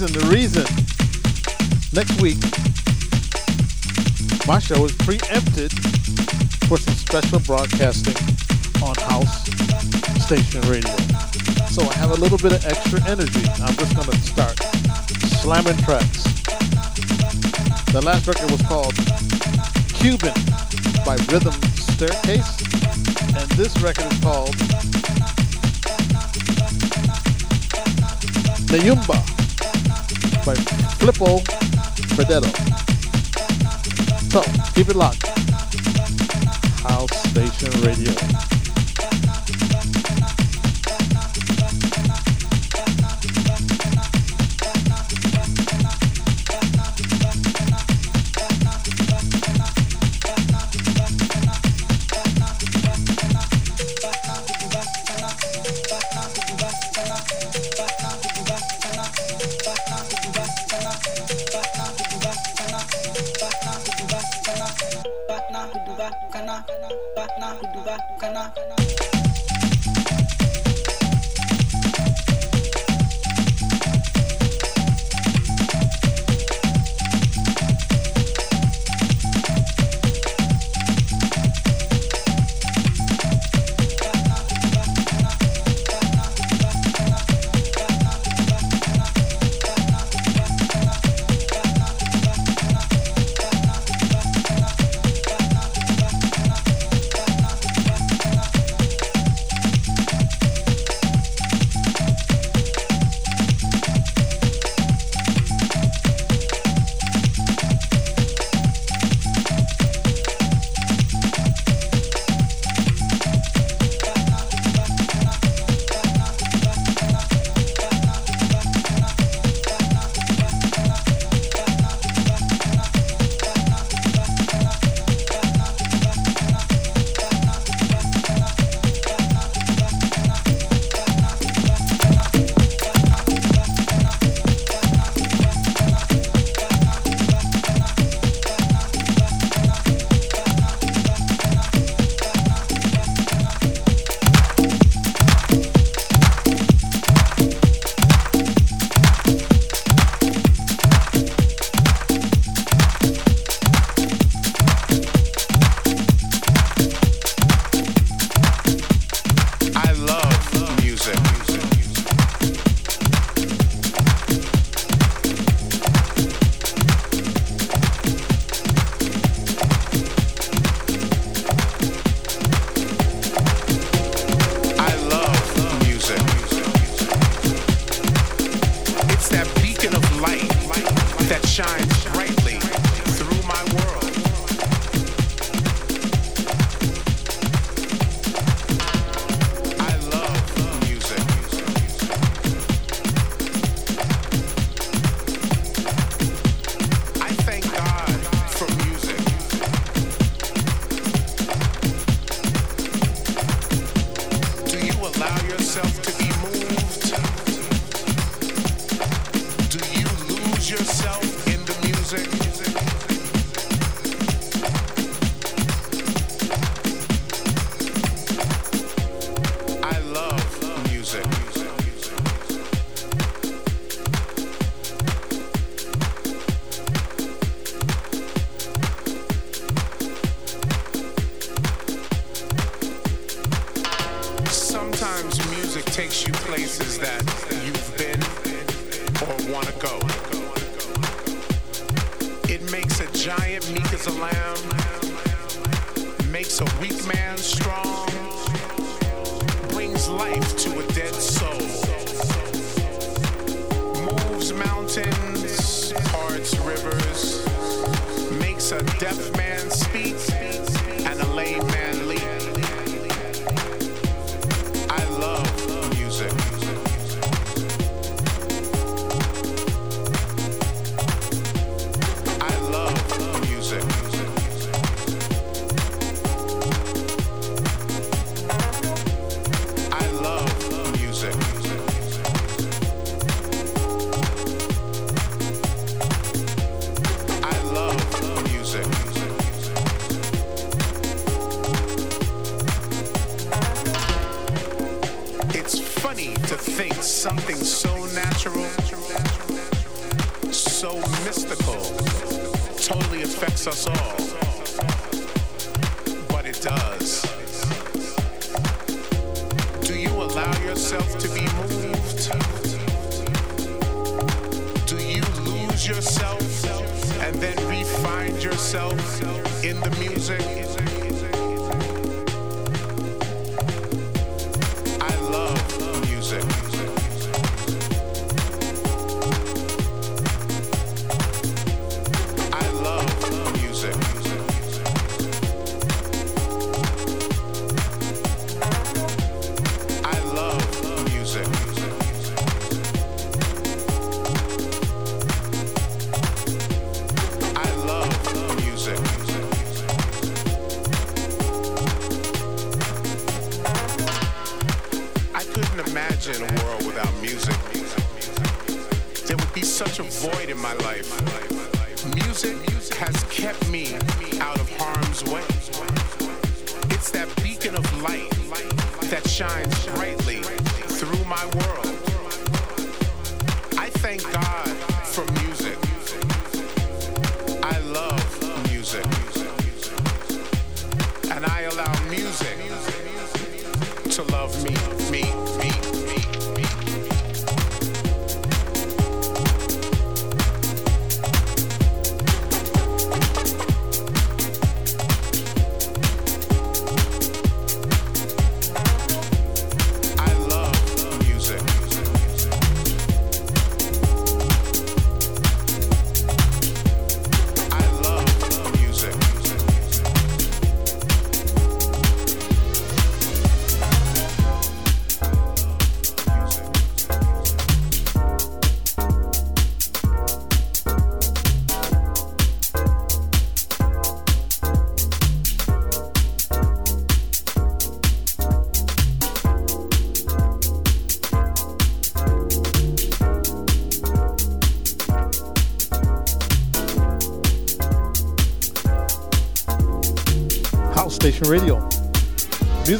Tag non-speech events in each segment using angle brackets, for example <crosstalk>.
reason, the reason. Next week, my show is preempted for some special broadcasting on House Station Radio. So I have a little bit of extra energy. I'm just going to start slamming tracks. The last record was called Cuban by Rhythm Staircase. And this record is called Nayumba by Flippo Fredetto. So, keep it locked. House Station Radio.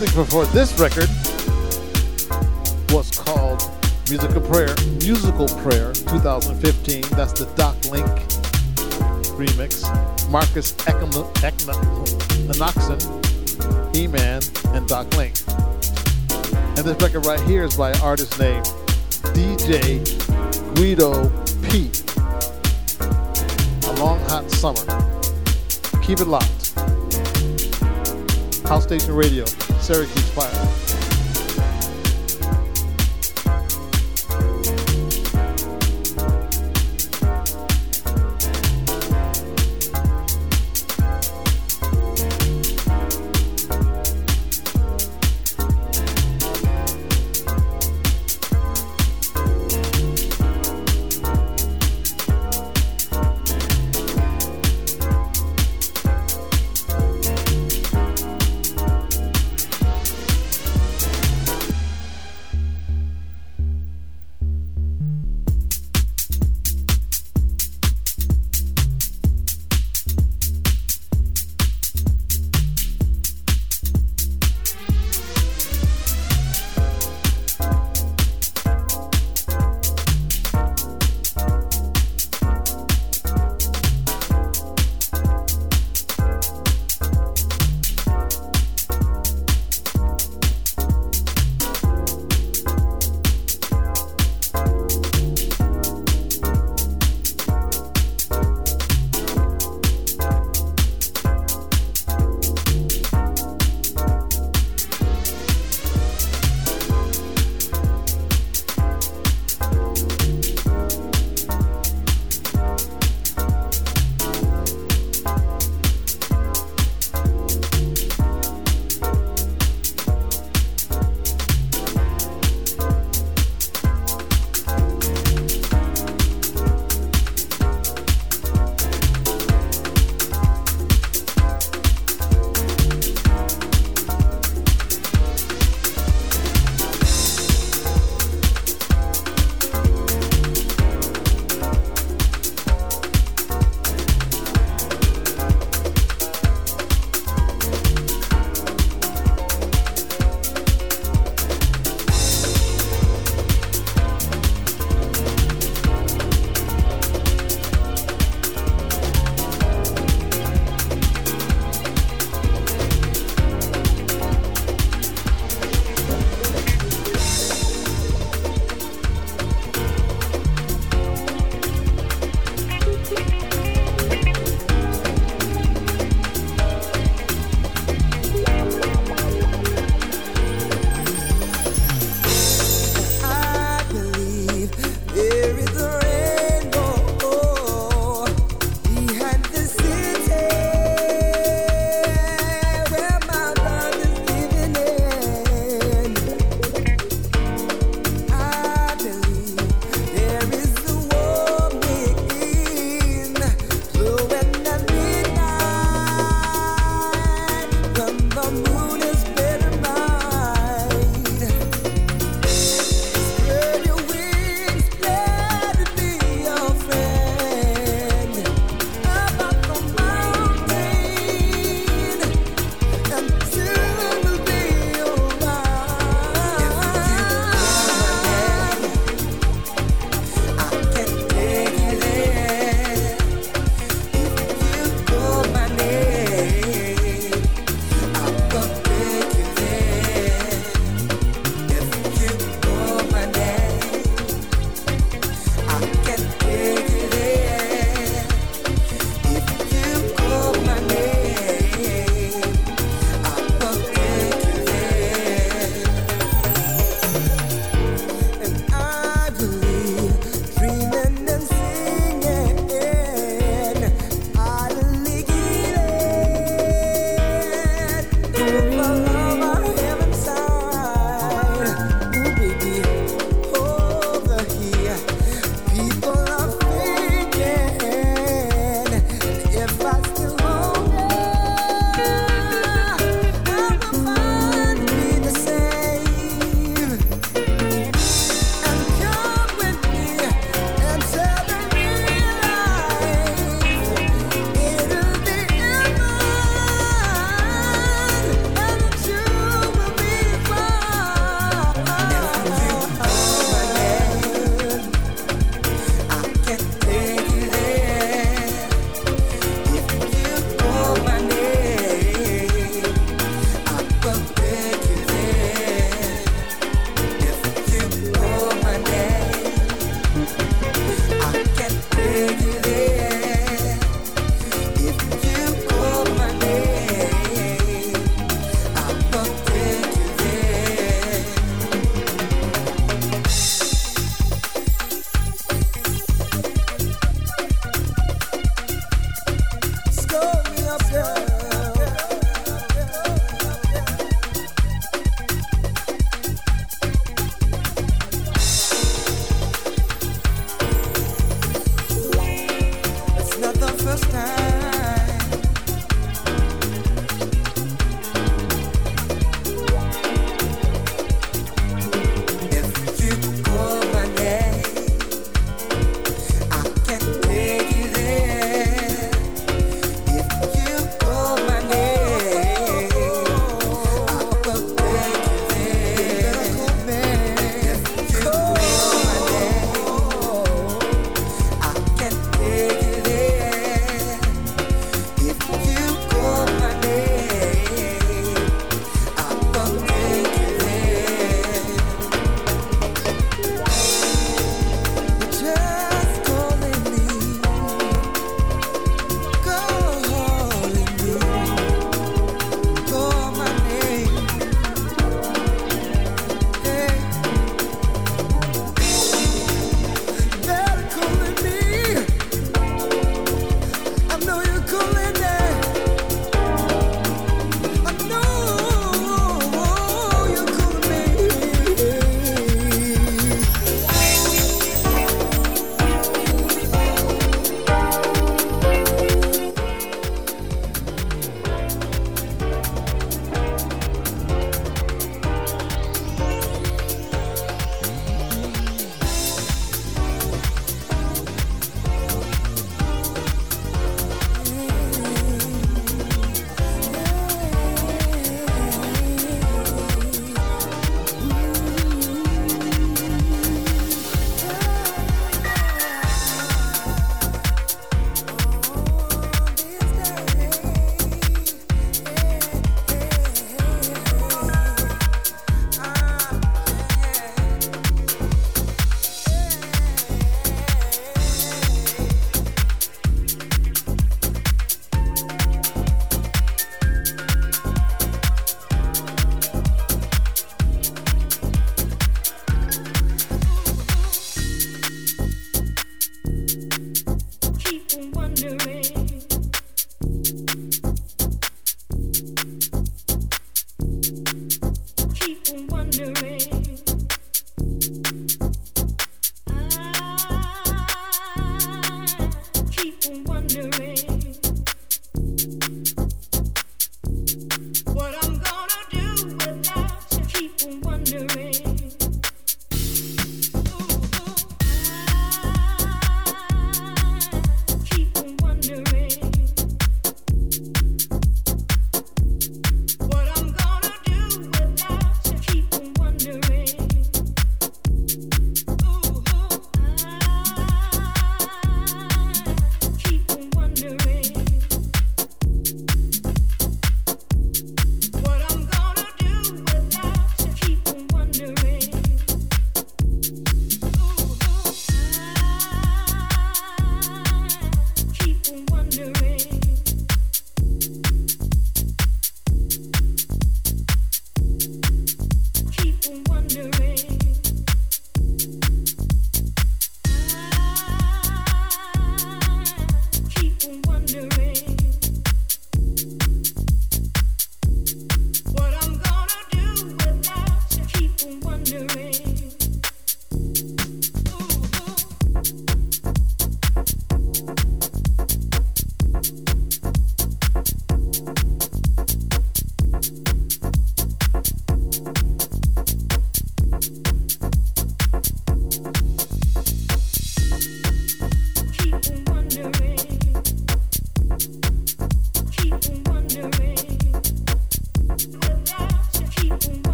music before this record was called Musical Prayer, Musical Prayer 2015. That's the Doc Link remix. Marcus Eknoxen, E-Man, and Doc Link. And this record right here is by an artist named DJ Guido P. A Long Hot Summer. Keep it locked. House Station Radio. Syracuse Fire.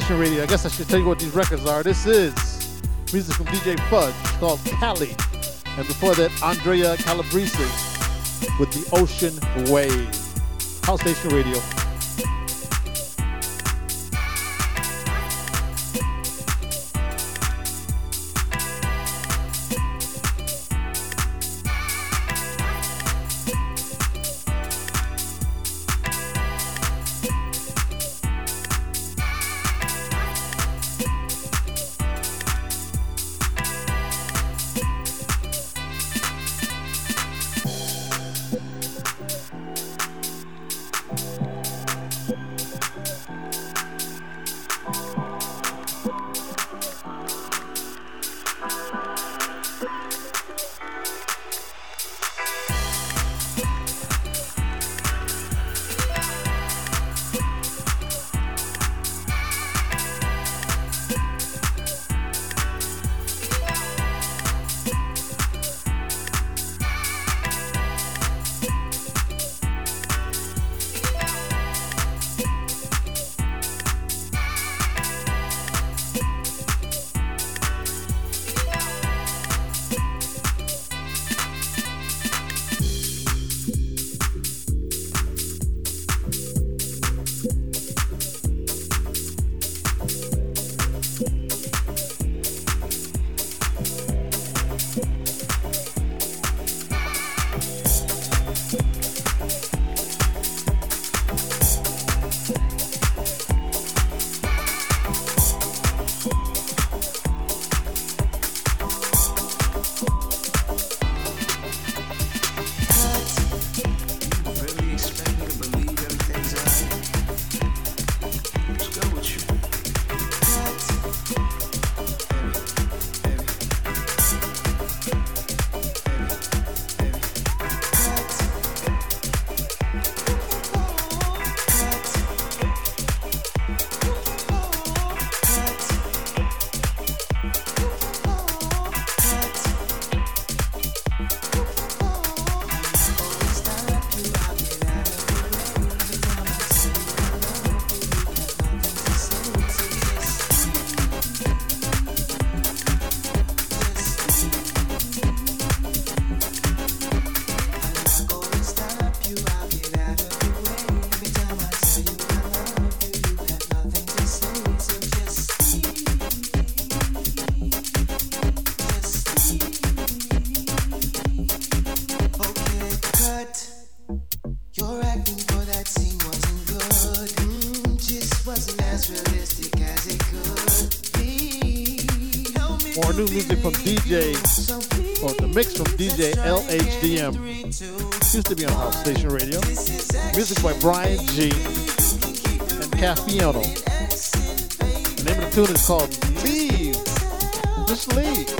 Station Radio. I guess I should tell you what these records are. This is music from DJ Fudge called Cali. And before that, Andrea Calabrese with the Ocean Wave. House Station Radio. DJ, or the mix from DJ LHDM. Used to be on House Station Radio. Music by Brian G. and Cafiano. The name of the tune is called Leave. Just leave.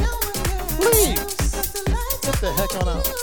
Leave. Get the heck on out.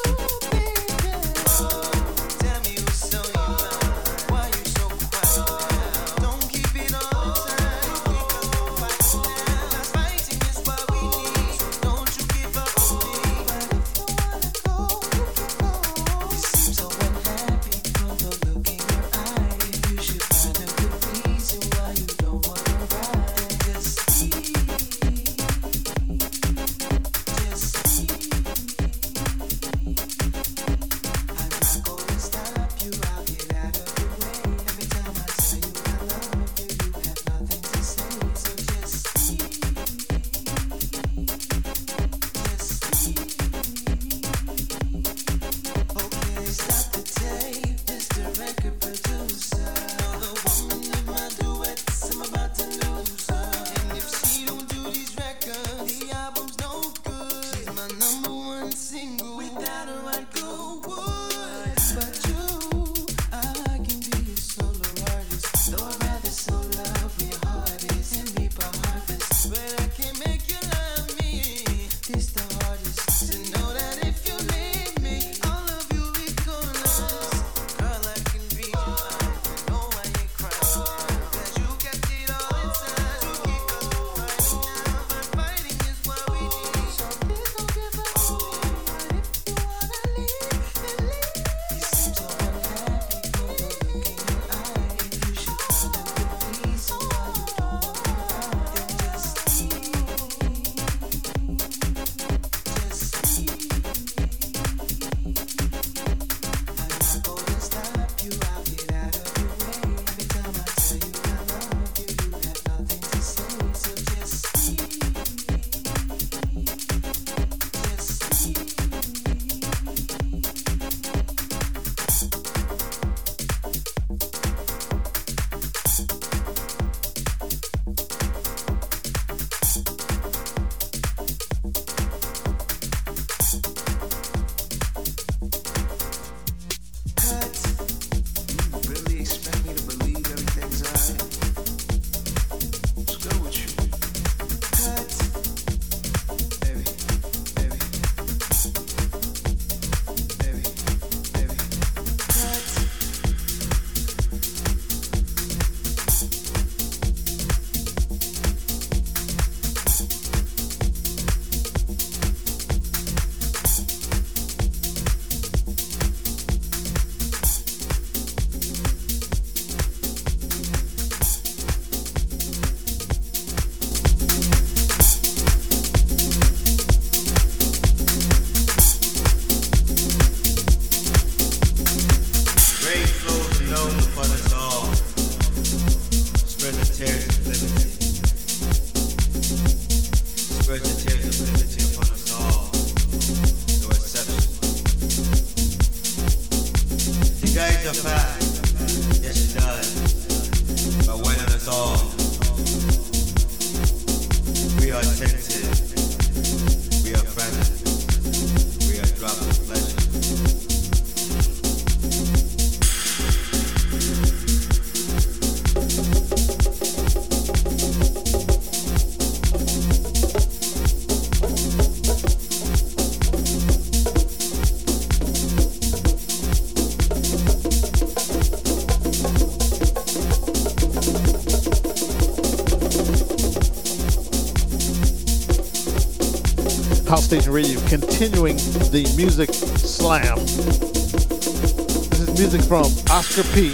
Radio, continuing the music slam. This is music from Oscar P.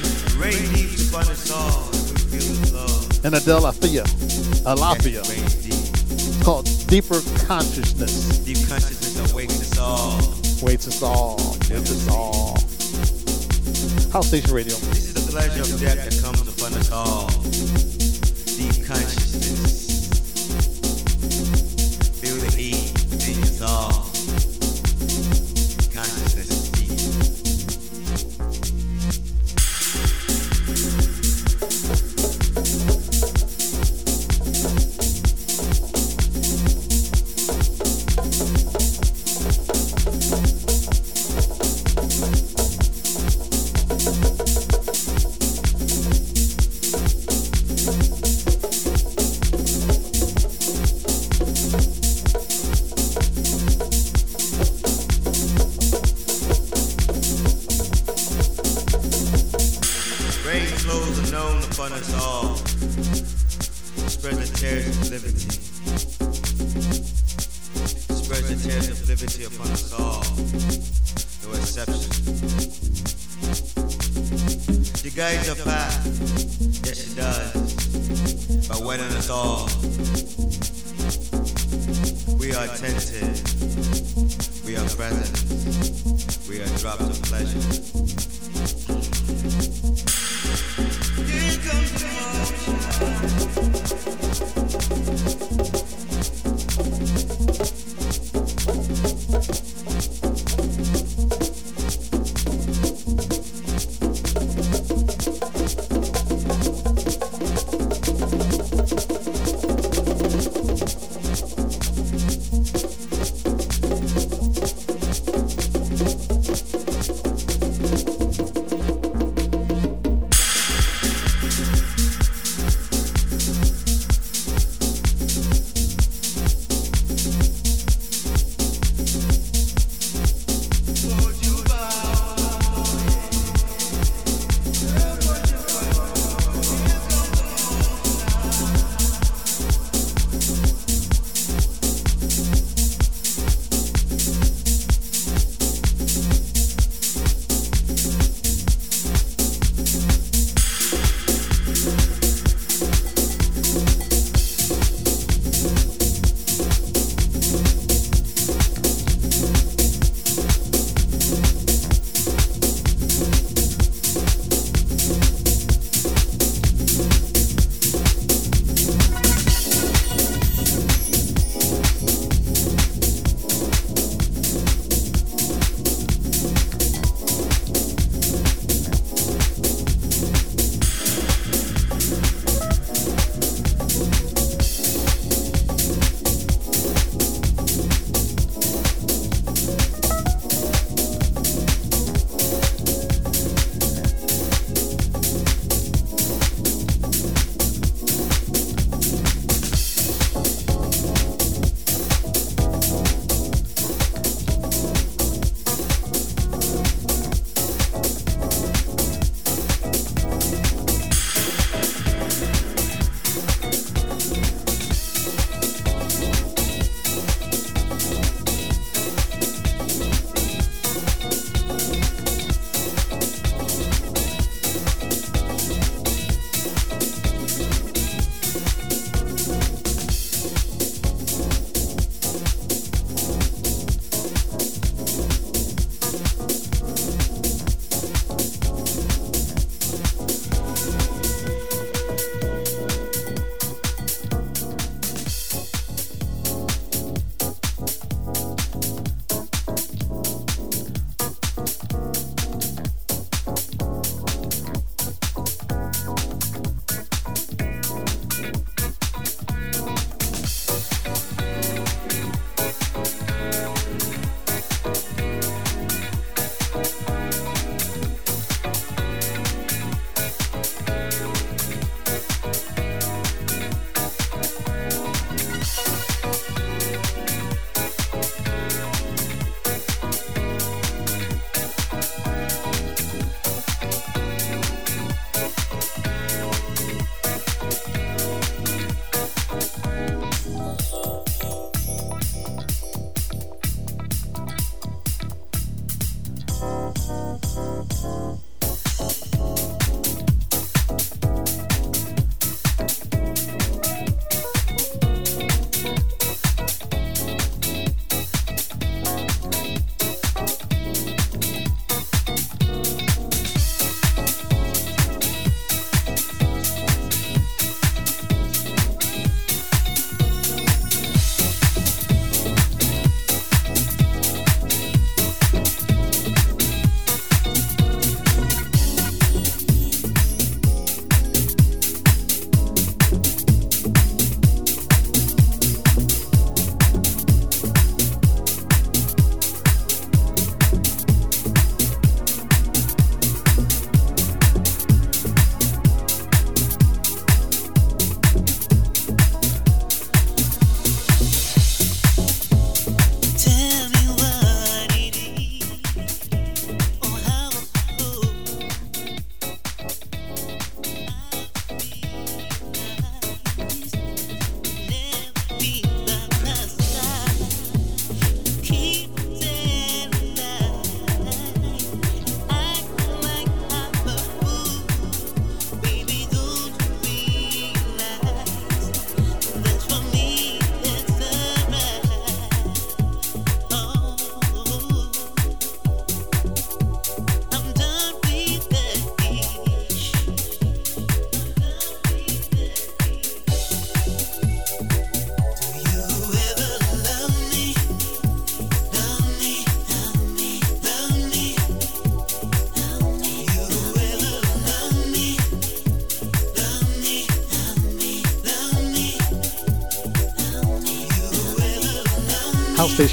and Adele Afia. Alafia. It's called Deeper Consciousness. Deep consciousness awakes us all. Wakes us all. Wakes us all. House Station Radio. This is the pleasure of death that comes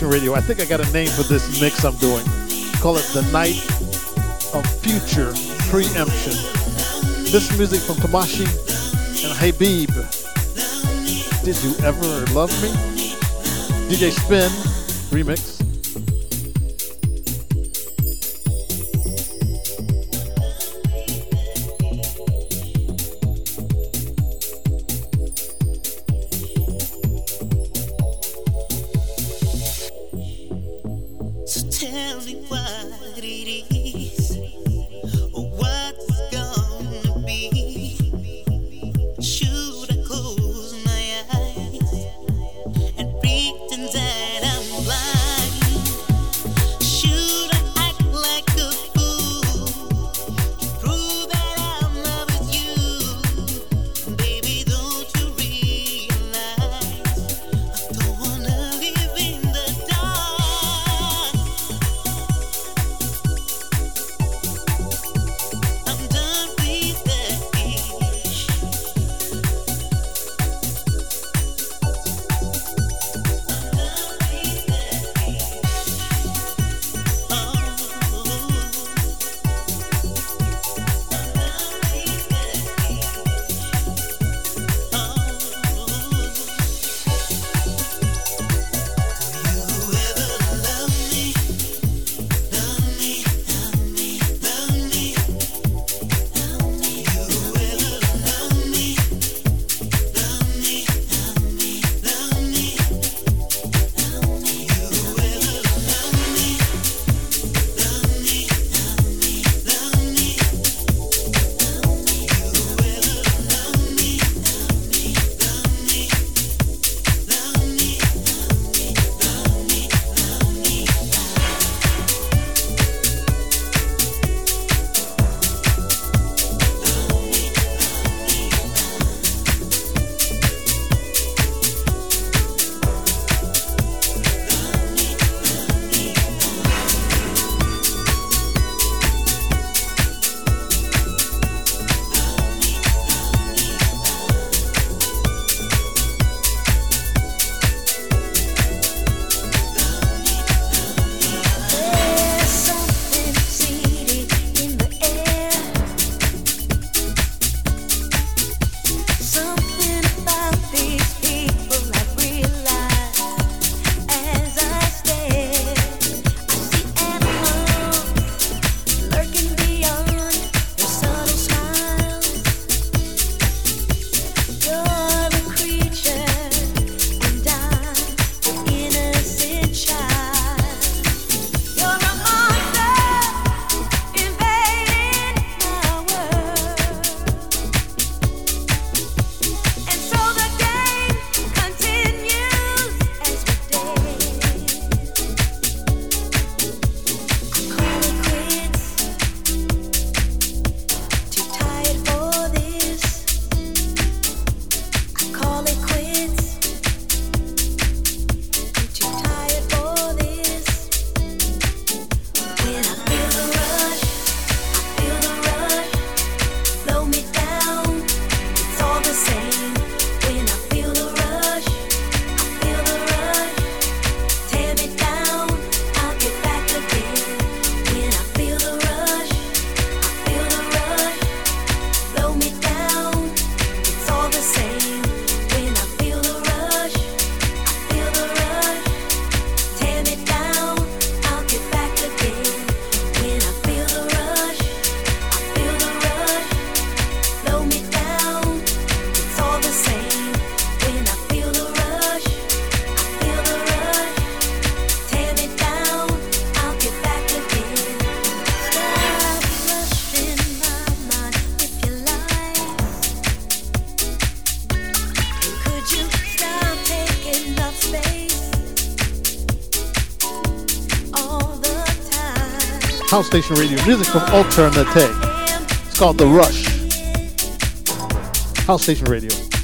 Radio. I think I got a name for this mix I'm doing. Call it the Night of Future Preemption. This music from Tamashi and Habib. Did you ever love me? DJ Spin remix. House Station Radio. Music from Alternate. It's called The Rush. House Station Radio.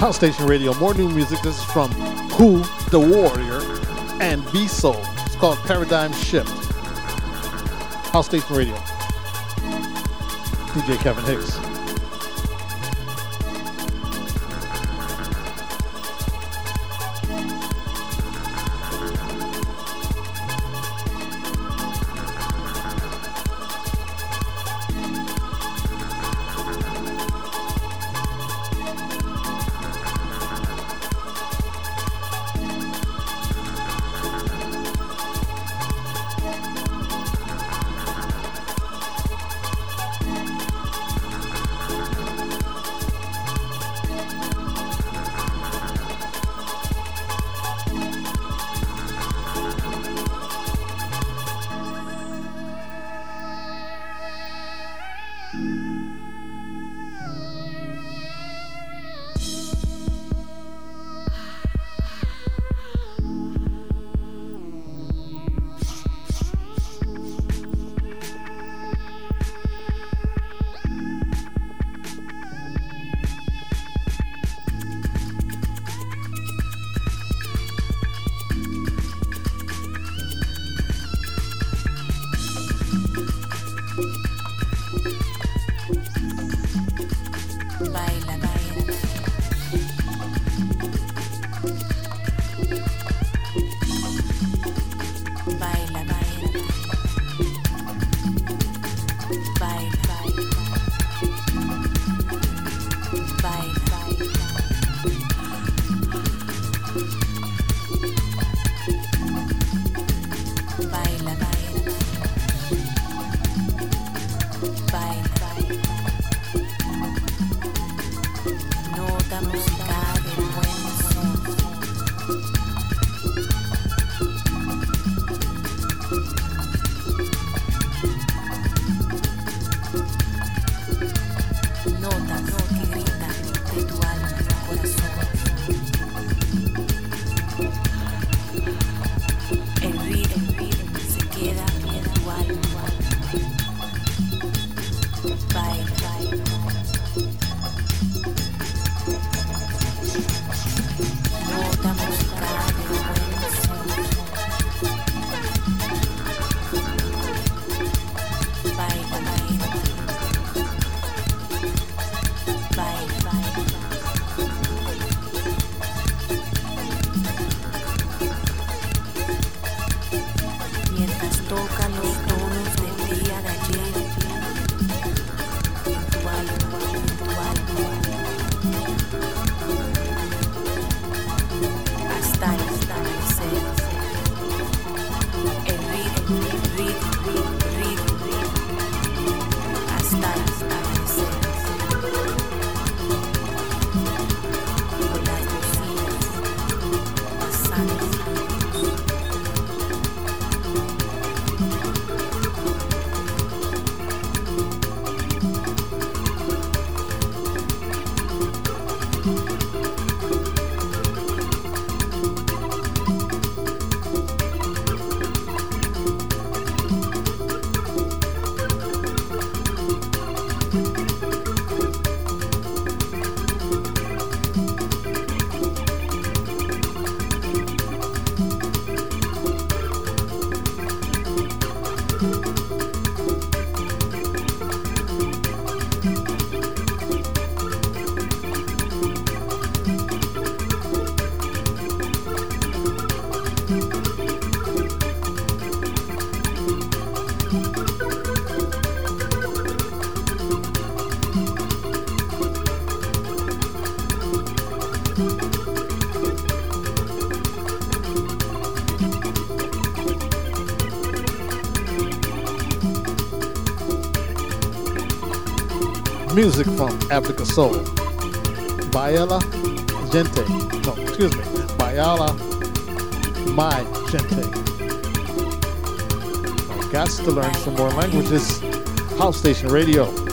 House Station Radio. More new music. This is from Who the Warrior and B Soul. It's called Paradigm Shift. House Station Radio. DJ Kevin Hicks. Music from Africa Soul. Bayala Gente. No, excuse me. Bayala My Gente. Got to learn some more languages. House Station Radio.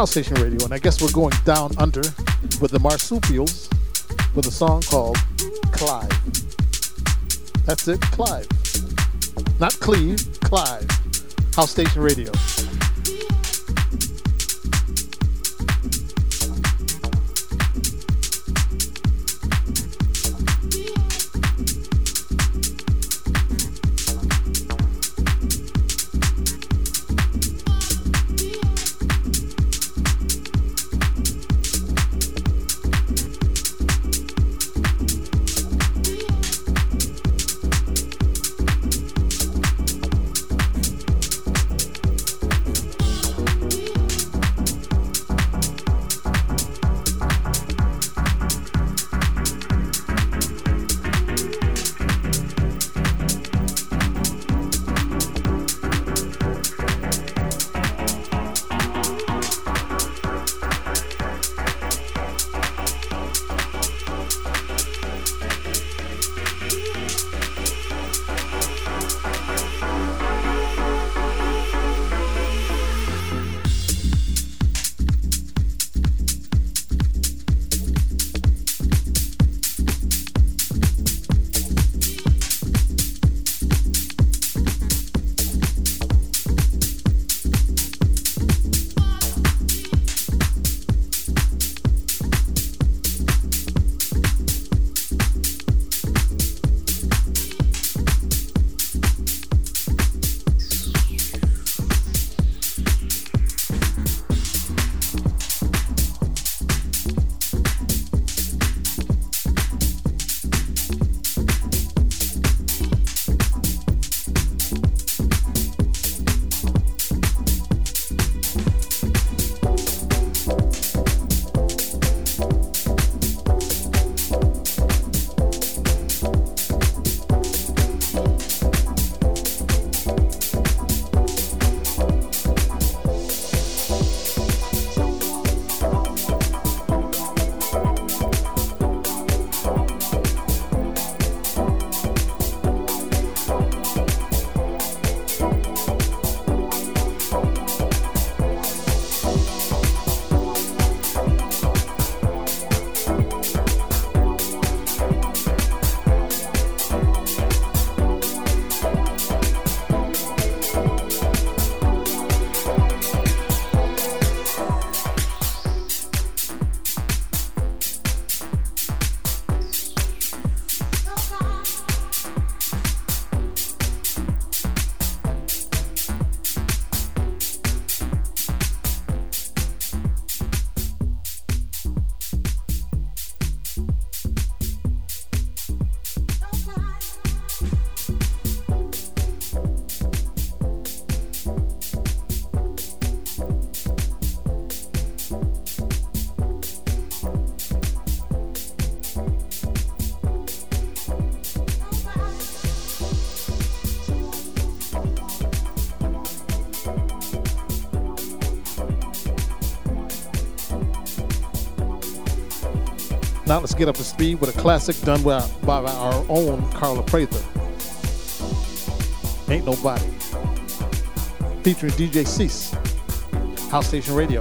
House Station Radio, and I guess we're going down under with the Marsupials with a song called Clive. That's it, Clive. Not Cleve, Clive. House Station Radio. Now let's get up to speed with a classic done by, by our own Carla Prather. Ain't Nobody. Featuring DJ Cease. House Station Radio.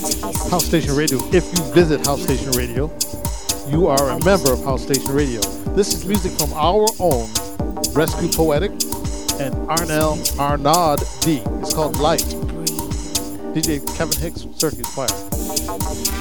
House Station Radio. If you visit House Station Radio, you are a member of House Station Radio. This is music from our own Rescue Poetic and Arnell Arnaud D. It's called Light. DJ Kevin Hicks, Circuit Fire.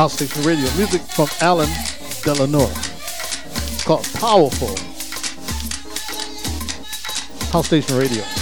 House Station Radio. Music from Alan Delano. It's called Powerful. House Station Radio.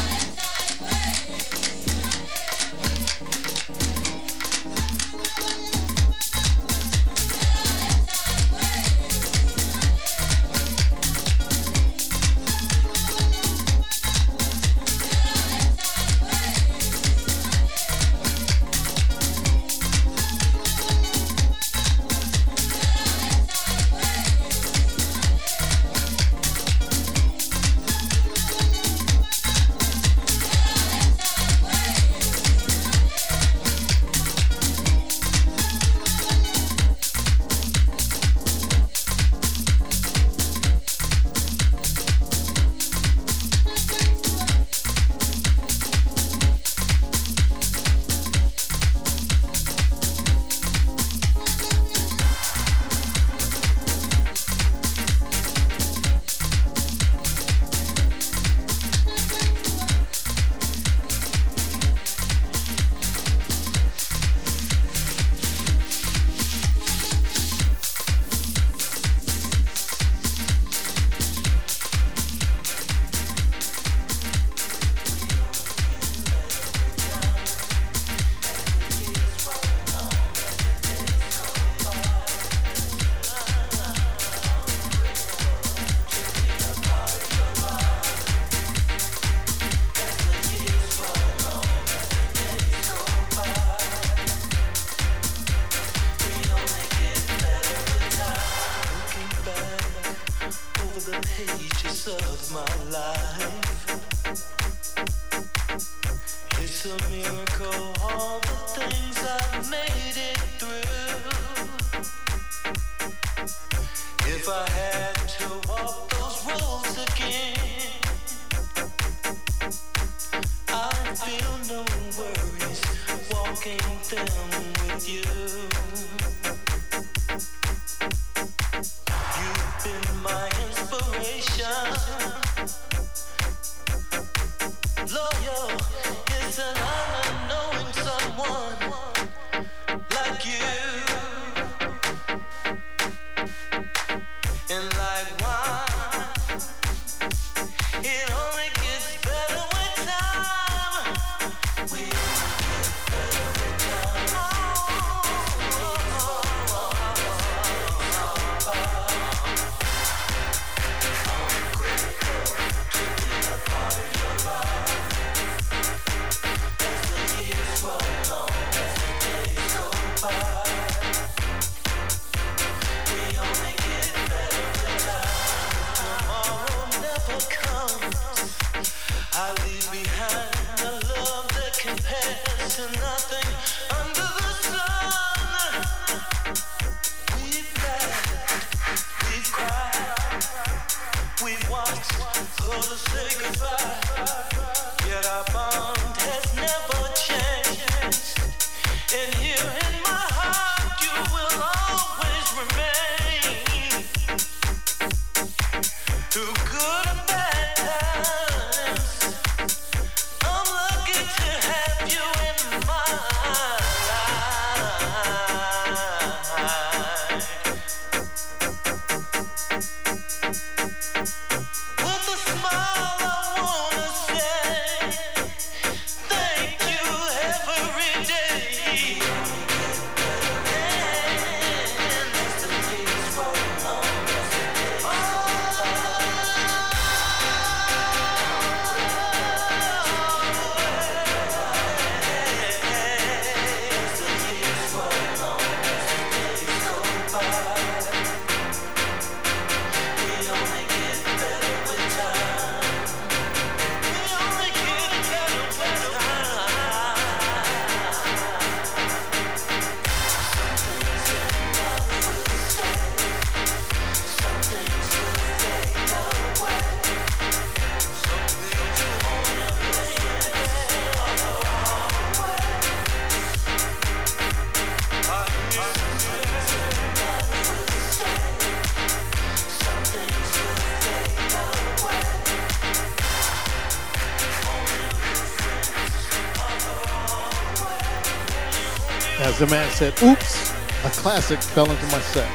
The man said, oops, a classic fell into my set.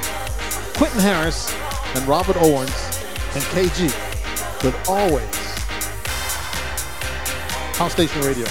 Quentin Harris and Robert Owens and KG with Always. House Station Radio.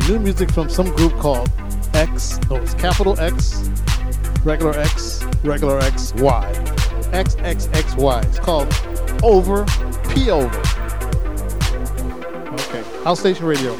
New music from some group called X. No, it's capital X, regular X, regular X, Y. X, X, X, Y. It's called Over, P Over. Okay, House Station Radio.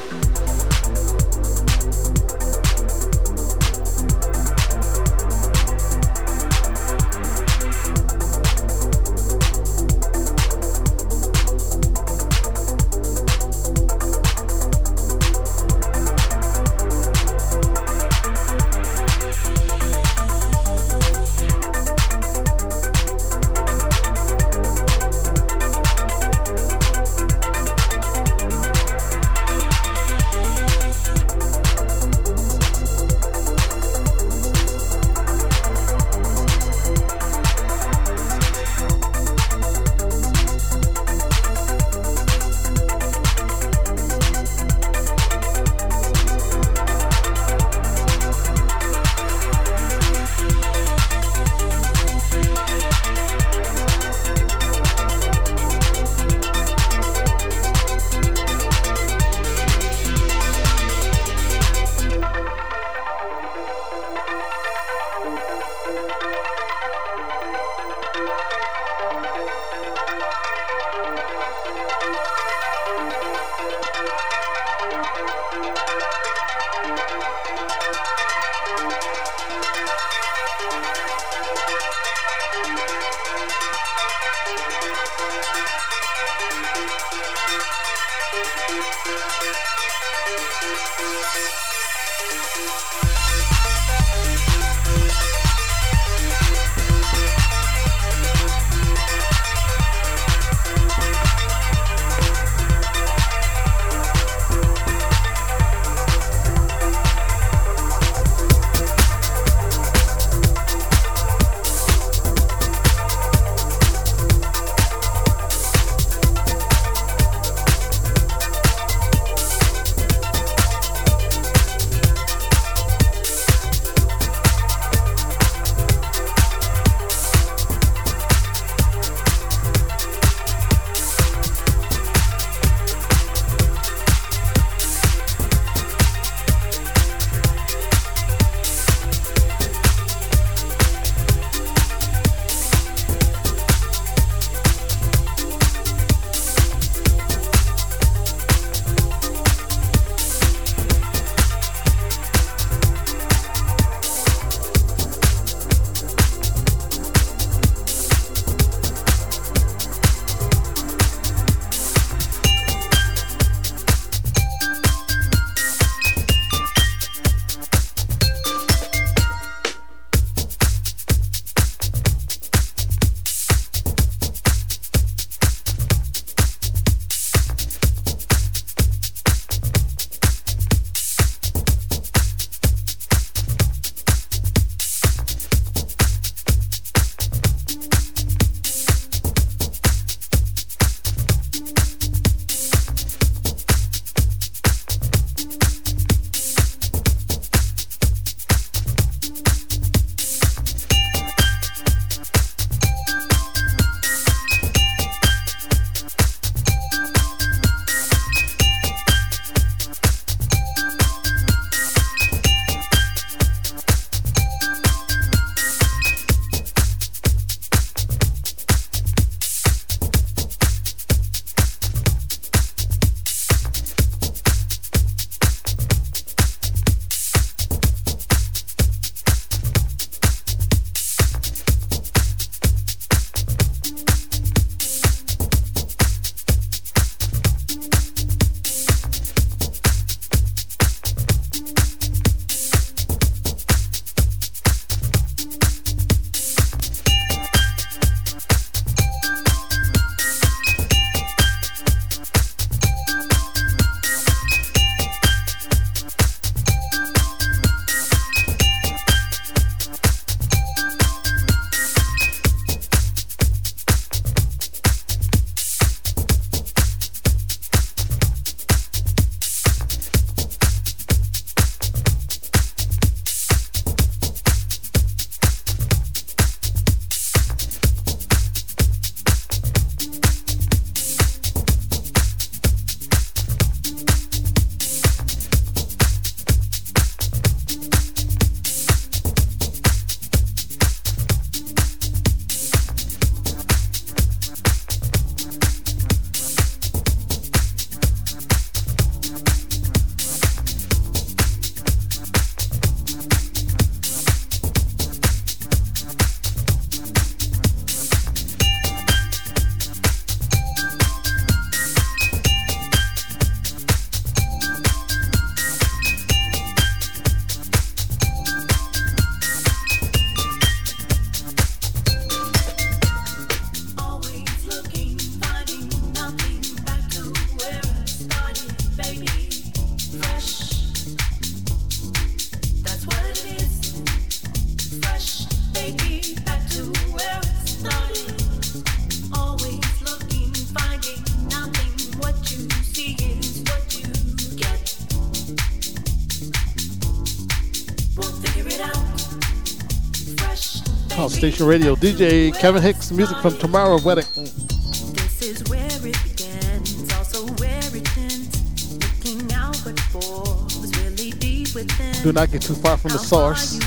Station Radio. DJ Kevin Hicks, music from Tomorrow Wedding. This is where it begins, also where it ends. Looking outward for what's really deep within. Do not get too far from the source.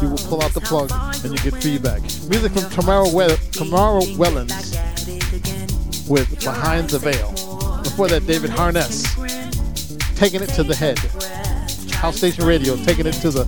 You will pull out the plug and you get feedback. Music from Tomorrow, we- Tomorrow Wellens with Behind the Veil. Before that, David Harness, taking it to the head. House Station Radio, taking it to the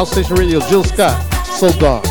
House Station Radio, Jill Scott, So Gone.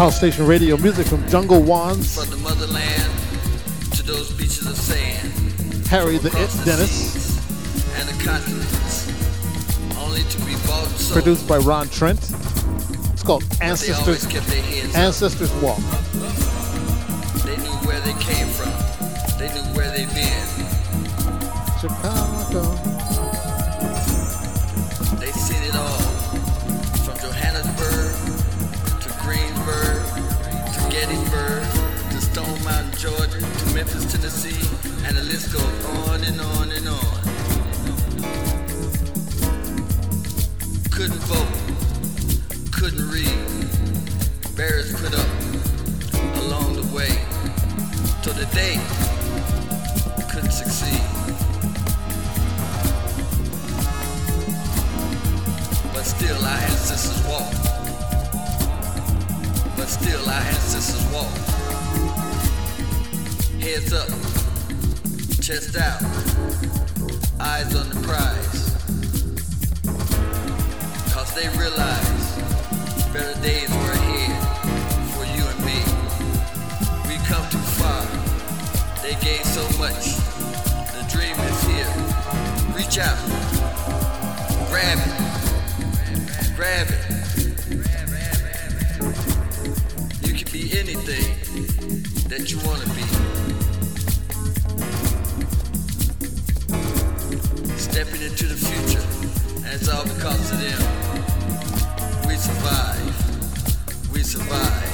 House Station Radio music from Jungle Wonz, From the motherland to those beaches of sand. Harry the It Dennis, And the continents. Only to be bought produced by Ron Trent. It's called But they always Ancestors up. Ancestors Walk. Georgia to Memphis, Tennessee, and the list goes on and on and on. Couldn't vote, couldn't read. Barriers put up along the way. Till the day couldn't succeed. But still our ancestors walk. But still our ancestors walk. Heads up, chest out, eyes on the prize. Cause they realize better days were ahead for you and me. We come too far. They gave so much. The dream is here. Reach out. Grab it. Grab it. You can be anything that you want to be. Stepping into the future, and it's all because of them. We survive. We survive.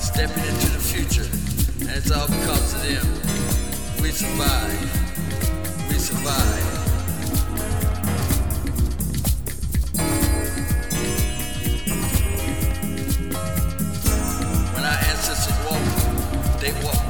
Stepping into the future, and it's all because of them. We survive. We survive. They walked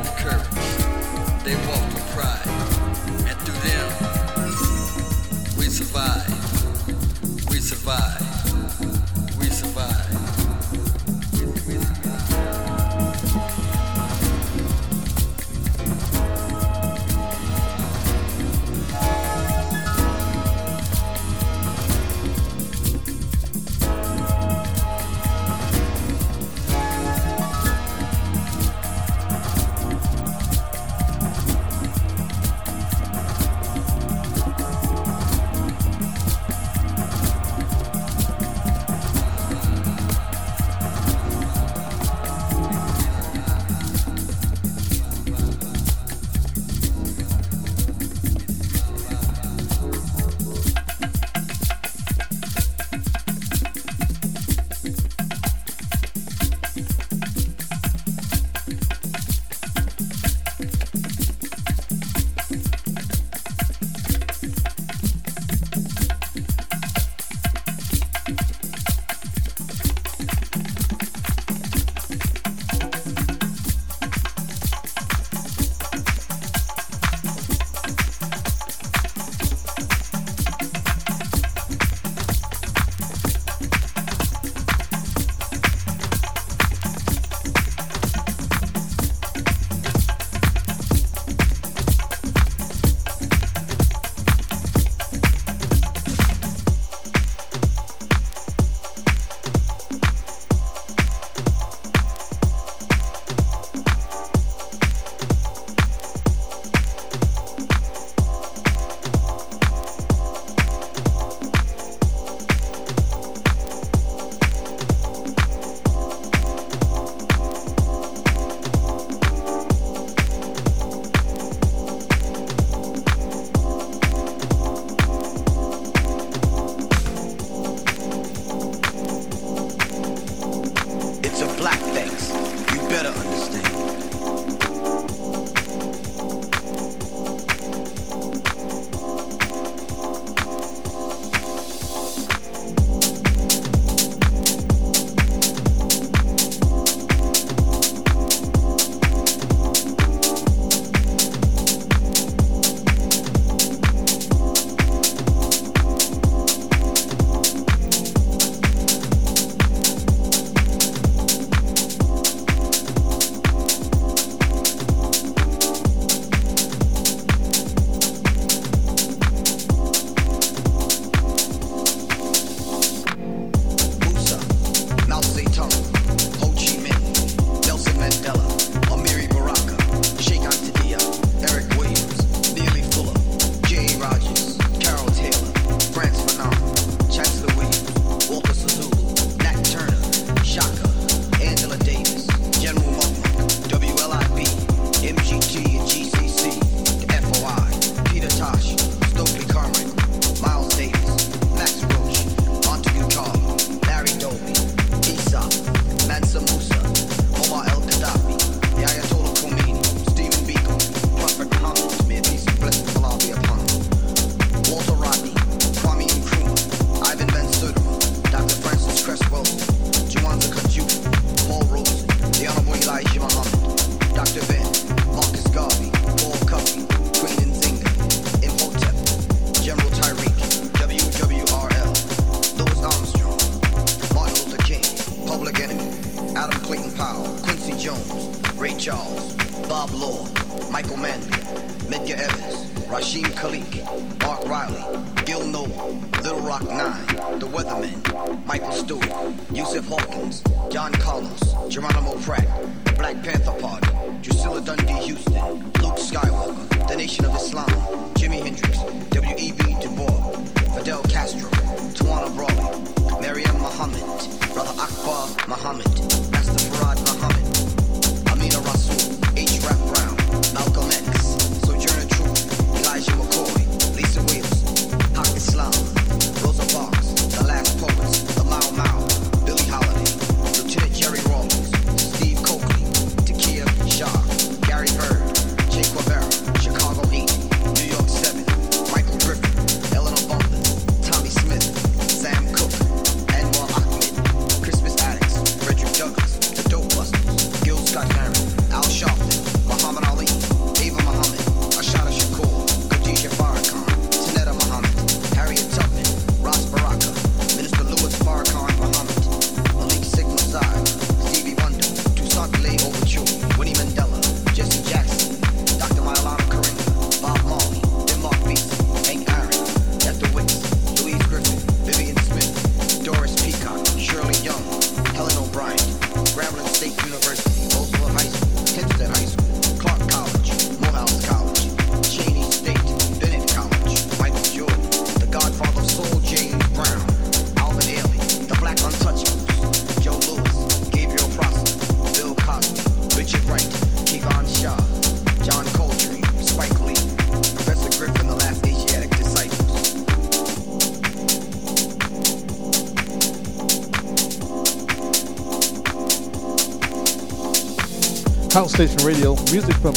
Station Radio, music from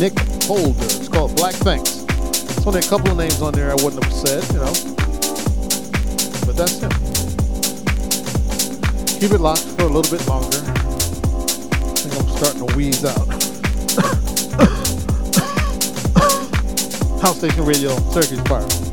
Nick Holder. It's called Black Thanks. It's only a couple of names on there I wouldn't have said, you know. But that's it. Keep it locked for a little bit longer. I think I'm starting to wheeze out. <coughs> House Station Radio, Turkish Fire.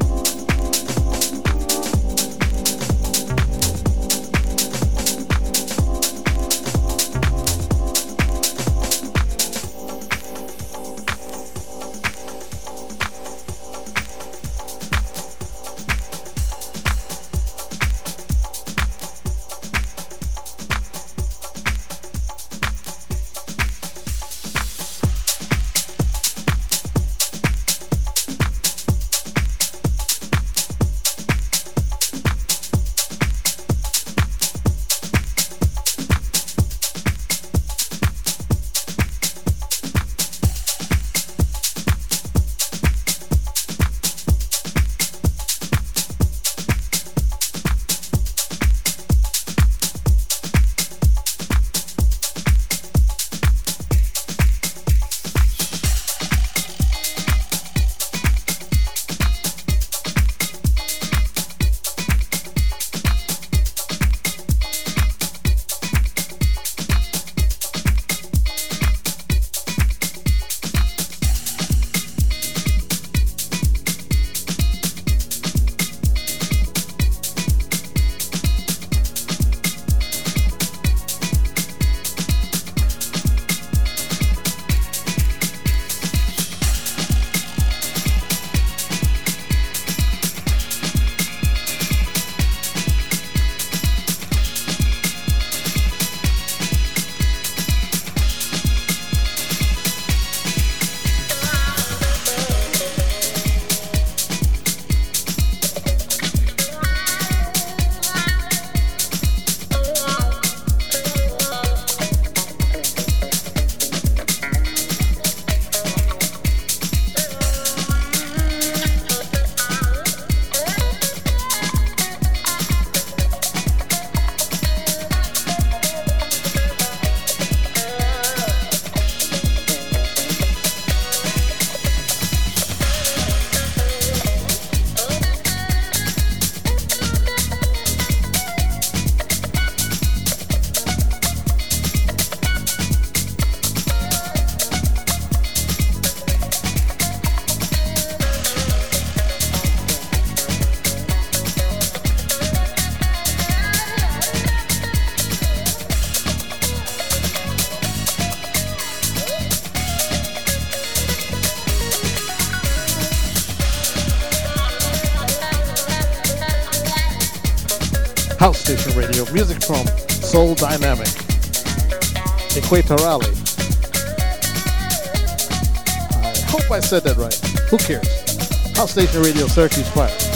Dynamic, Equatorale. I hope I said that right. Who cares? House Station Radio, Syracuse Fire.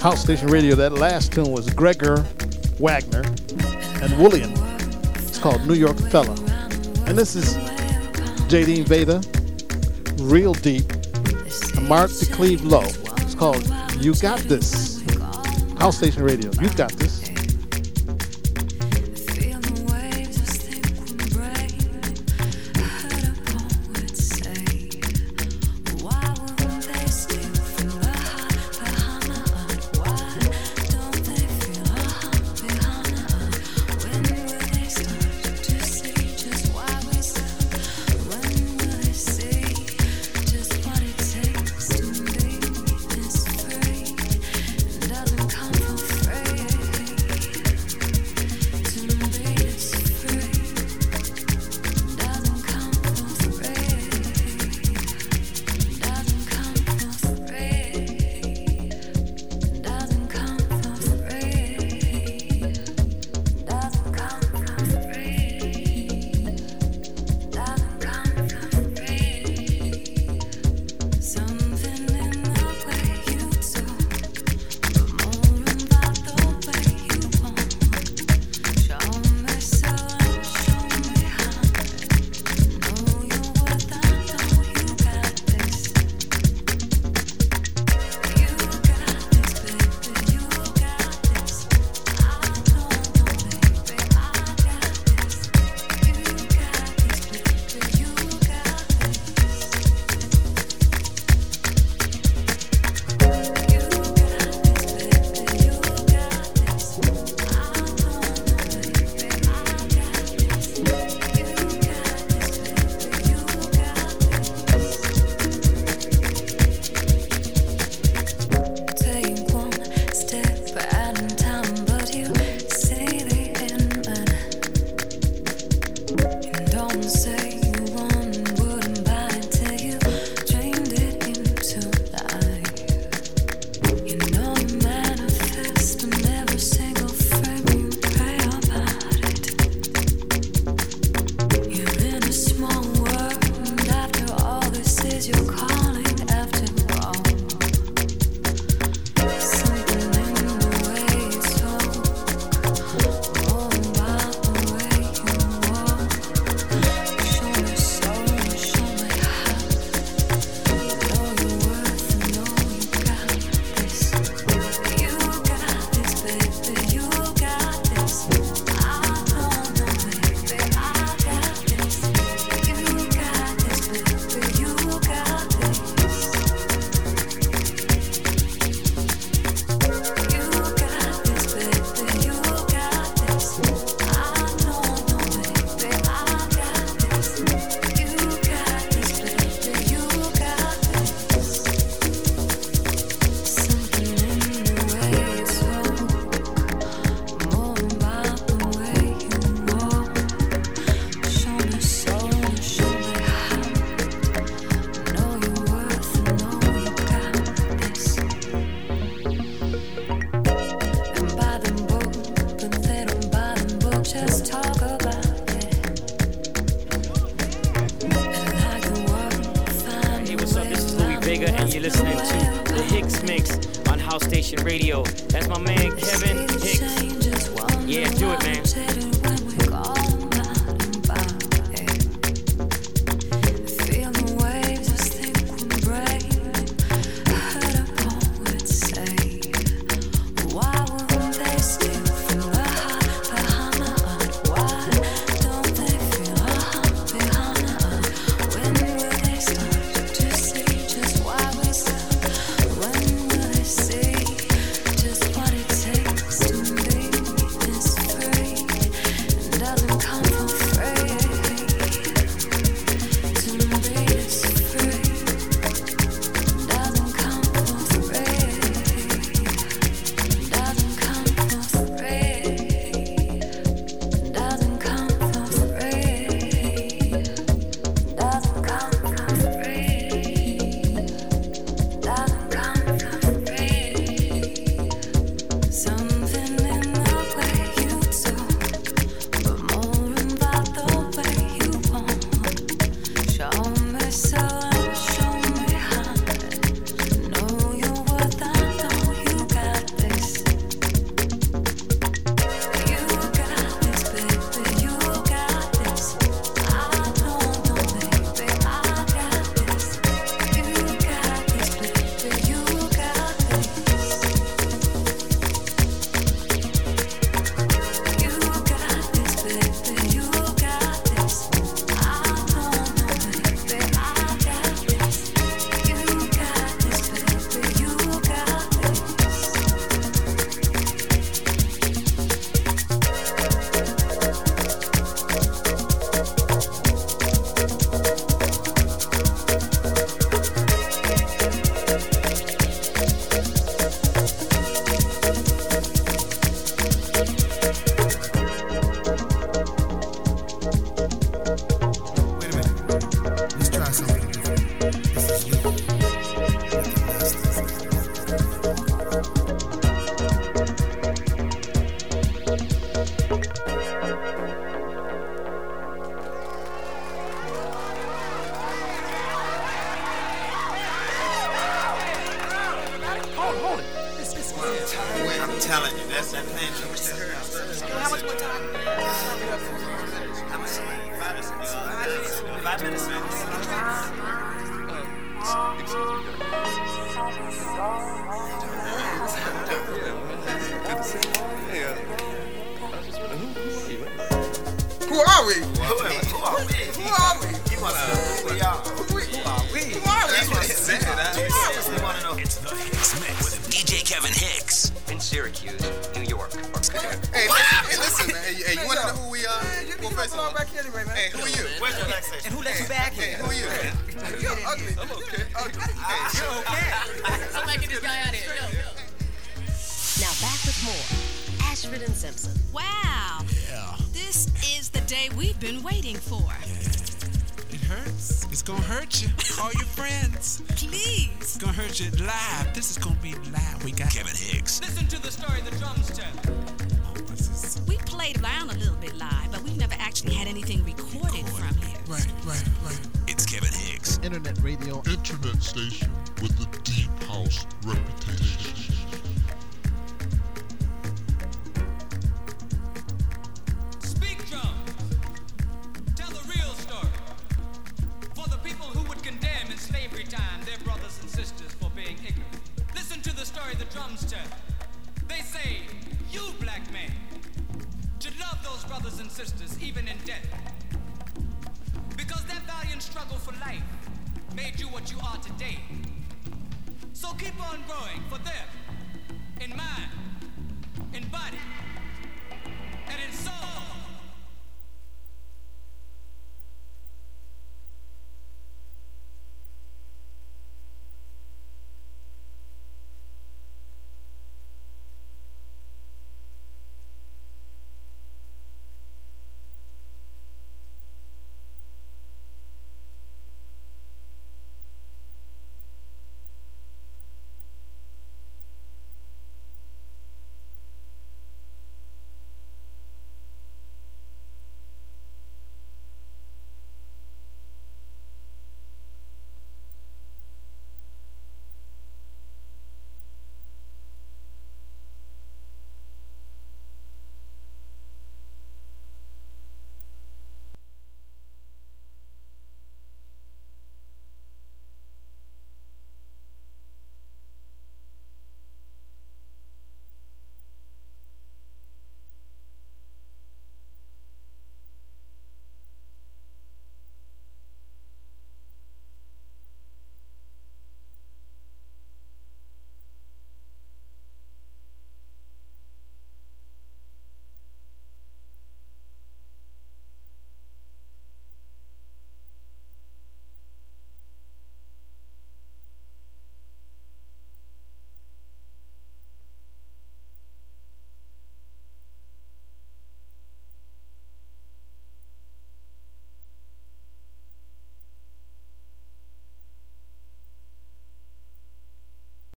House Station Radio. That last tune was Gregor Wagner and William. It's called New York Fella. And this is J.D. Veda, Real Deep, and Mark de Clive-Lowe. It's called You Got This. House Station Radio. You got this.